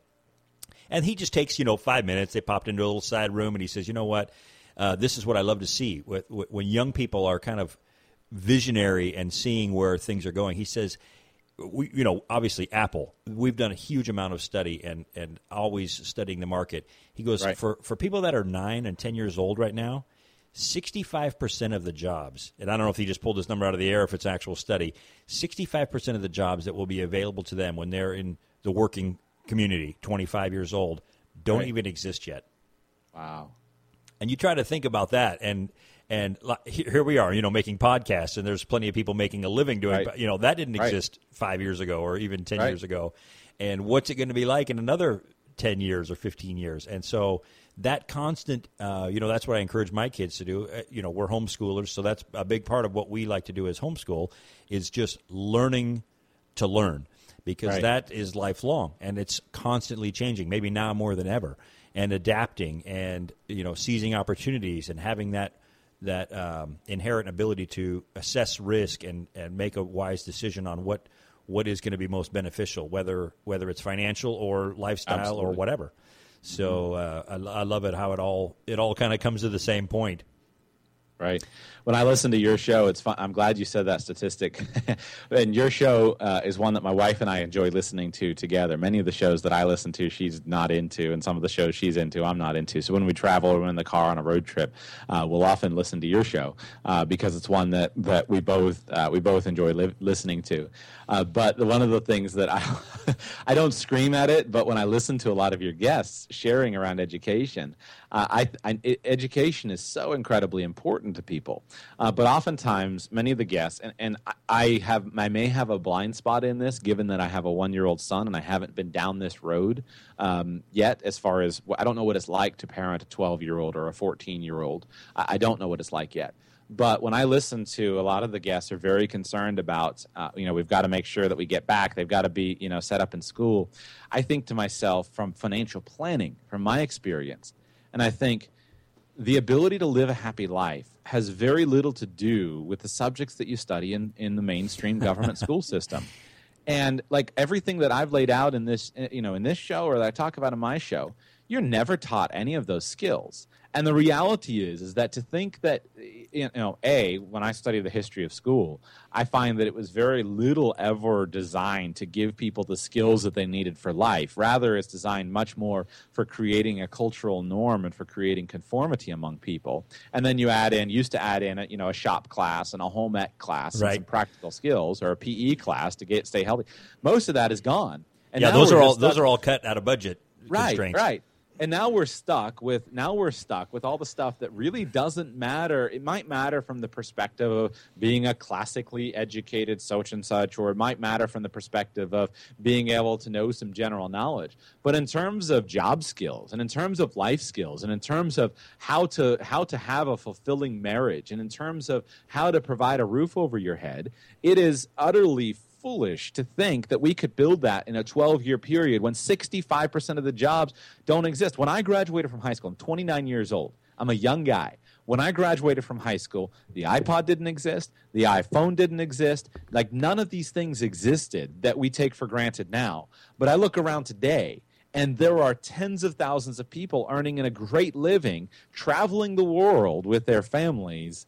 Speaker 3: And he just takes, you know, five minutes. They popped into a little side room, and he says, "You know what? Uh, this is what I love to see. Wh- wh- When young people are kind of visionary and seeing where things are going." He says, "We, you know, obviously Apple. We've done a huge amount of study and and always studying the market." He goes,
Speaker 4: Right.
Speaker 3: "For for people that are nine and ten years old right now." 65% of the jobs, and I don't know if he just pulled this number out of the air, if it's actual study, 65% of the jobs that will be available to them when they're in the working community, 25 years old, don't
Speaker 4: Right.
Speaker 3: even exist yet.
Speaker 4: Wow.
Speaker 3: And you try to think about that, and and here here we are, you know, making podcasts, and there's plenty of people making a living doing,
Speaker 4: Right.
Speaker 3: you know, that didn't
Speaker 4: Right.
Speaker 3: exist five years ago or even ten
Speaker 4: Right.
Speaker 3: years ago. And what's it going to be like in another ten years or fifteen years? And so that constant, uh, you know, that's what I encourage my kids to do. Uh, you know, we're homeschoolers, so that's a big part of what we like to do as homeschool is just learning to learn because
Speaker 4: Right.
Speaker 3: that is lifelong and it's constantly changing maybe now more than ever and adapting and you know seizing opportunities and having that that um, inherent ability to assess risk and, and make a wise decision on what what is going to be most beneficial whether whether it's financial or lifestyle or whatever so uh, I, I love it how it all it all kind of comes to the same point
Speaker 4: Right. When I listen to your show, it's fun. I'm glad you said that statistic. <laughs> and your show uh, is one that my wife and I enjoy listening to together. Many of the shows that I listen to, she's not into, and some of the shows she's into, I'm not into. So when we travel or in the car on a road trip, uh, we'll often listen to your show uh, because it's one that, that we both uh, we both enjoy li- listening to. Uh, but one of the things that I <laughs> I don't scream at it, but when I listen to a lot of your guests sharing around education, uh, I, I education is so incredibly important to people. Uh, but oftentimes, many of the guests, and, and I- have I may have a blind spot in this, given that I have a one year old son and I haven't been down this road um, yet. As far as I don't know what it's like to parent a 12 year old or a 14 year old. I, I don't know what it's like yet. But when I listen to a lot of the guests are very concerned about, uh, you know, we've got to make sure that we get back. They've got to be, you know, set up in school. I think to myself, from financial planning, from my experience, and I think the ability to live a happy life has very little to do with the subjects that you study in, in the mainstream government <laughs> school system. And like everything that I've laid out in this, eh, you know, in this show or that I talk about in my show, you're never taught any of those skills. And the reality is, is that to think that, you know, a when I study the history of school, I find that it was very little ever designed to give people the skills that they needed for life. Rather, it's designed much more for creating a cultural norm and for creating conformity among people. And then you add in, used to add in, a, you know, a shop class and a home ec class and
Speaker 3: Right.
Speaker 4: some practical skills or a PE class to get stay healthy. Most of that is gone. And
Speaker 3: yeah those
Speaker 4: we're
Speaker 3: all those are all cut out of budget
Speaker 4: right, right. And now we're stuck with now we're stuck with all the stuff that really doesn't matter. It might matter from the perspective of being a classically educated such and such, or it might matter from the perspective of being able to know some general knowledge. But in terms of job skills, and in terms of life skills, and in terms of how to how to have a fulfilling marriage, and in terms of how to provide a roof over your head, it is utterly foolish to think that we could build that in a 12 year period when 65% of the jobs don't exist. When I graduated from high school, I'm 29 years old. I'm a young guy. When I graduated from high school, the iPod didn't exist, the iPhone didn't exist. Like none of these things existed that we take for granted now. But I look around today and there are tens of thousands of people earning a great living, traveling the world with their families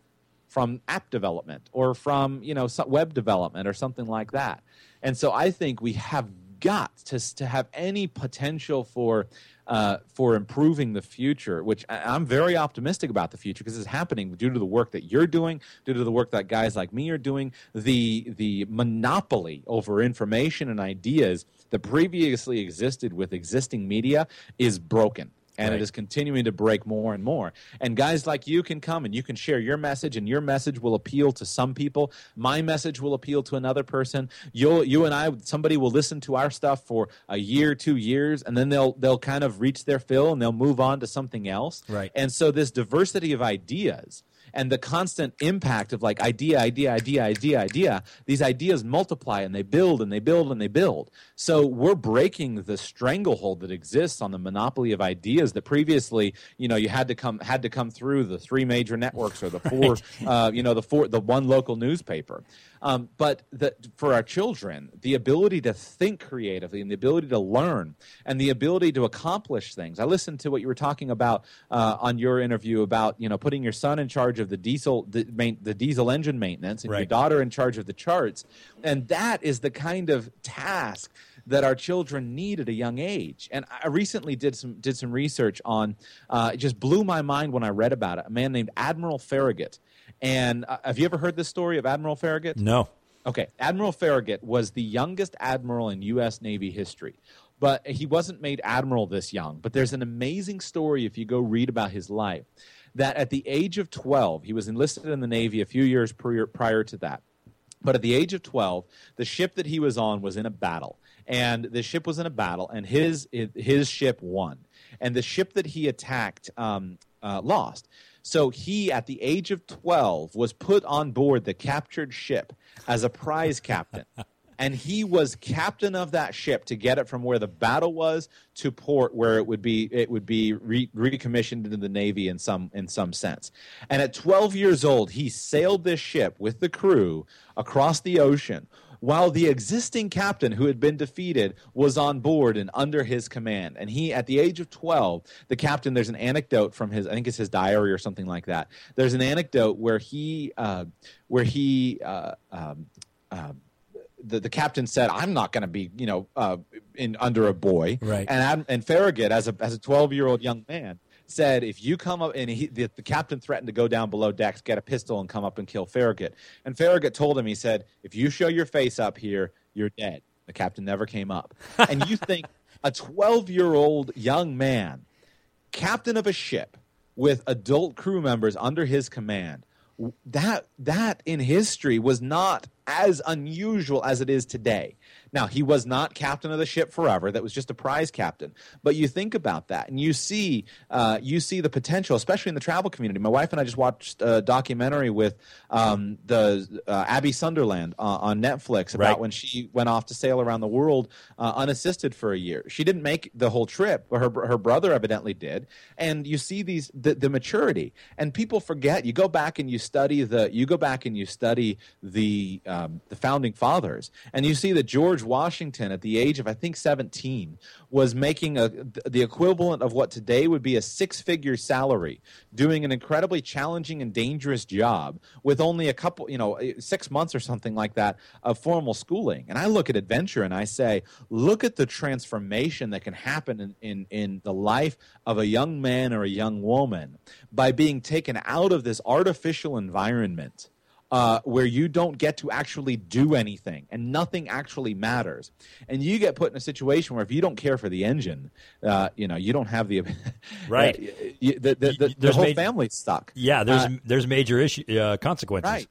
Speaker 4: from app development or from you know web development or something like that. And so I think we have got to to have any potential for uh, for improving the future, which I'm very optimistic about the future because it's happening due to the work that you're doing, due to the work that guys like me are doing. The the monopoly over information and ideas that previously existed with existing media is broken and right. it is continuing to break more and more. And guys like you can come and you can share your message, and your message will appeal to some people. My message will appeal to another person. You'll, you and I, somebody will listen to our stuff for a year, two years, and then they'll they'll kind of reach their fill and they'll move on to something else.
Speaker 3: Right.
Speaker 4: And so this diversity of ideas and the constant impact of like idea, idea, idea, idea, idea, these ideas multiply and they build and they build and they build. So we're breaking the stranglehold that exists on the monopoly of ideas that previously, you know, you had to come had to come through the three major networks or the four, <laughs> right. uh, you know, the four, the one local newspaper. Um, but the, for our children, the ability to think creatively and the ability to learn and the ability to accomplish things. I listened to what you were talking about uh, on your interview about you know putting your son in charge of the diesel the, main, the diesel engine maintenance and right. your daughter in charge of the charts, and that is the kind of task that our children need at a young age. And I recently did some did some research on. Uh, it just blew my mind when I read about it. A man named Admiral Farragut and uh, have you ever heard this story of Admiral Farragut?
Speaker 3: No.
Speaker 4: Okay, Admiral Farragut was the youngest admiral in U.S. Navy history, but he wasn't made admiral this young. But there's an amazing story if you go read about his life. That at the age of 12, he was enlisted in the Navy a few years prior, prior to that. But at the age of 12, the ship that he was on was in a battle. And the ship was in a battle, and his, his ship won. And the ship that he attacked um, uh, lost. So he, at the age of 12, was put on board the captured ship as a prize captain. <laughs> and he was captain of that ship to get it from where the battle was to port where it would be it would be re- recommissioned into the navy in some in some sense and at 12 years old he sailed this ship with the crew across the ocean while the existing captain who had been defeated was on board and under his command. And he, at the age of 12, the captain, there's an anecdote from his, I think it's his diary or something like that. There's an anecdote where he, uh, where he, uh, um, uh, the, the captain said, "I'm not going to be, you know, uh, in under a boy."
Speaker 3: Right.
Speaker 4: And and Farragut, as a as a 12 year old young man, said if you come up and he, the, the, captain threatened to go down below decks, get a pistol, and come up and kill Farragut. And Farragut told him, he said, if you show your face up here, you're dead. The captain never came up. and you <laughs> think a 12 year old young man, captain of a ship with adult crew members under his command, that that in history was not as unusual as it is today. Now, he was not captain of the ship forever. That was just a prize captain. But you think about that, and you see, uh, you see the potential, especially in the travel community. My wife and I just watched a documentary with um, the uh, Abby Sunderland uh, on Netflix about right. when she went off to sail around the world uh, unassisted for a year. She didn't make the whole trip, but her her brother evidently did. And you see these the, the maturity, and people forget. You go back and you study the you go back and you study the um, the founding fathers, and you see that George Washington, at the age of I think 17, was making a, the equivalent of what today would be a six-figure salary, doing an incredibly challenging and dangerous job with only a couple, you know, six months or something like that of formal schooling. And I look at adventure and I say, look at the transformation that can happen in, in, in the life of a young man or a young woman by being taken out of this artificial environment uh, where you don't get to actually do anything and nothing actually matters. And you get put in a situation where if you don't care for the engine, uh, you know, you don't have the <laughs>
Speaker 3: right.
Speaker 4: Uh, you, the, the, the, the whole family's stuck.
Speaker 3: Yeah, there's uh, there's major issue uh, consequences.
Speaker 4: Right.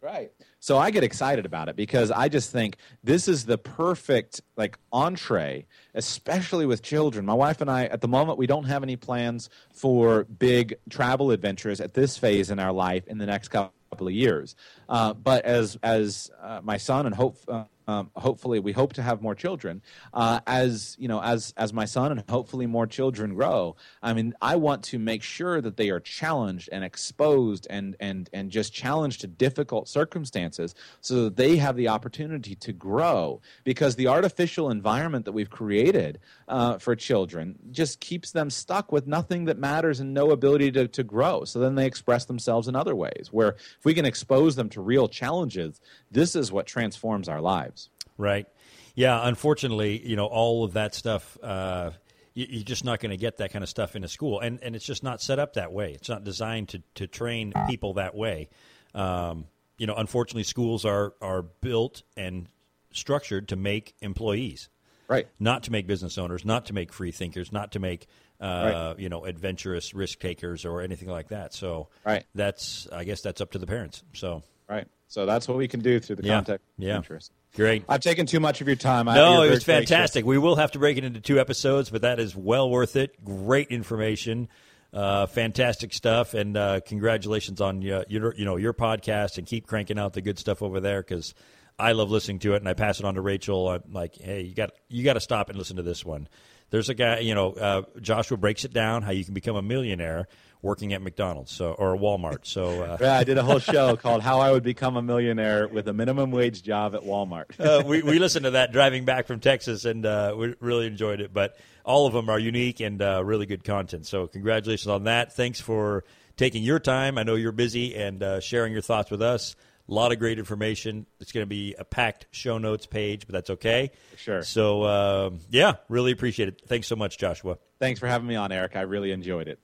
Speaker 4: Right. So I get excited about it because I just think this is the perfect like entree, especially with children. My wife and I, at the moment, we don't have any plans for big travel adventures at this phase in our life in the next couple of years. Uh, but as as uh, my son and hope uh, um, hopefully we hope to have more children uh, as you know as as my son and hopefully more children grow. I mean i want to make sure that they are challenged and exposed and and and just challenged to difficult circumstances so that they have the opportunity to grow. Because the artificial environment that we've created uh, for children just keeps them stuck with nothing that matters and no ability to, to grow so then they express themselves in other ways where if we can expose them to real challenges this is what transforms our lives
Speaker 3: Right. Yeah. Unfortunately, you know, all of that stuff. Uh, you, are just not going to get that kind of stuff in a school, and and it's just not set up that way. It's not designed to to train people that way. Um, you know, unfortunately, schools are are built and structured to make employees,
Speaker 4: right?
Speaker 3: Not to make business owners, not to make free thinkers, not to make uh, right. you know adventurous risk takers or anything like that. So,
Speaker 4: right.
Speaker 3: That's I guess that's up to the parents. So,
Speaker 4: right. So that's what we can do through the
Speaker 3: yeah.
Speaker 4: context
Speaker 3: yeah.
Speaker 4: interest.
Speaker 3: Great.
Speaker 4: I've taken too much of your time.
Speaker 3: No, it was fantastic. We will have to break it into two episodes, but that is well worth it. Great information, uh, fantastic stuff, and uh, congratulations on your, your you know your podcast and keep cranking out the good stuff over there because I love listening to it and I pass it on to Rachel. I'm like, hey, you got you got to stop and listen to this one. There's a guy, you know, uh, Joshua breaks it down how you can become a millionaire working at McDonald's so or Walmart. So
Speaker 4: uh, <laughs> yeah, I did a whole show called "How I Would Become a Millionaire with a Minimum Wage Job at Walmart." <laughs>
Speaker 3: uh, we we listened to that driving back from Texas, and uh, we really enjoyed it. But all of them are unique and uh, really good content. So congratulations on that. Thanks for taking your time. I know you're busy and uh, sharing your thoughts with us. A lot of great information. It's going to be a packed show notes page, but that's okay.
Speaker 4: Sure.
Speaker 3: So, uh, yeah, really appreciate it. Thanks so much, Joshua.
Speaker 4: Thanks for having me on, Eric. I really enjoyed it.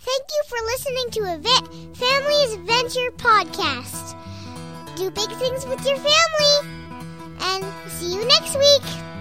Speaker 1: Thank you for listening to a Vet Family's Adventure podcast. Do big things with your family. And see you next week.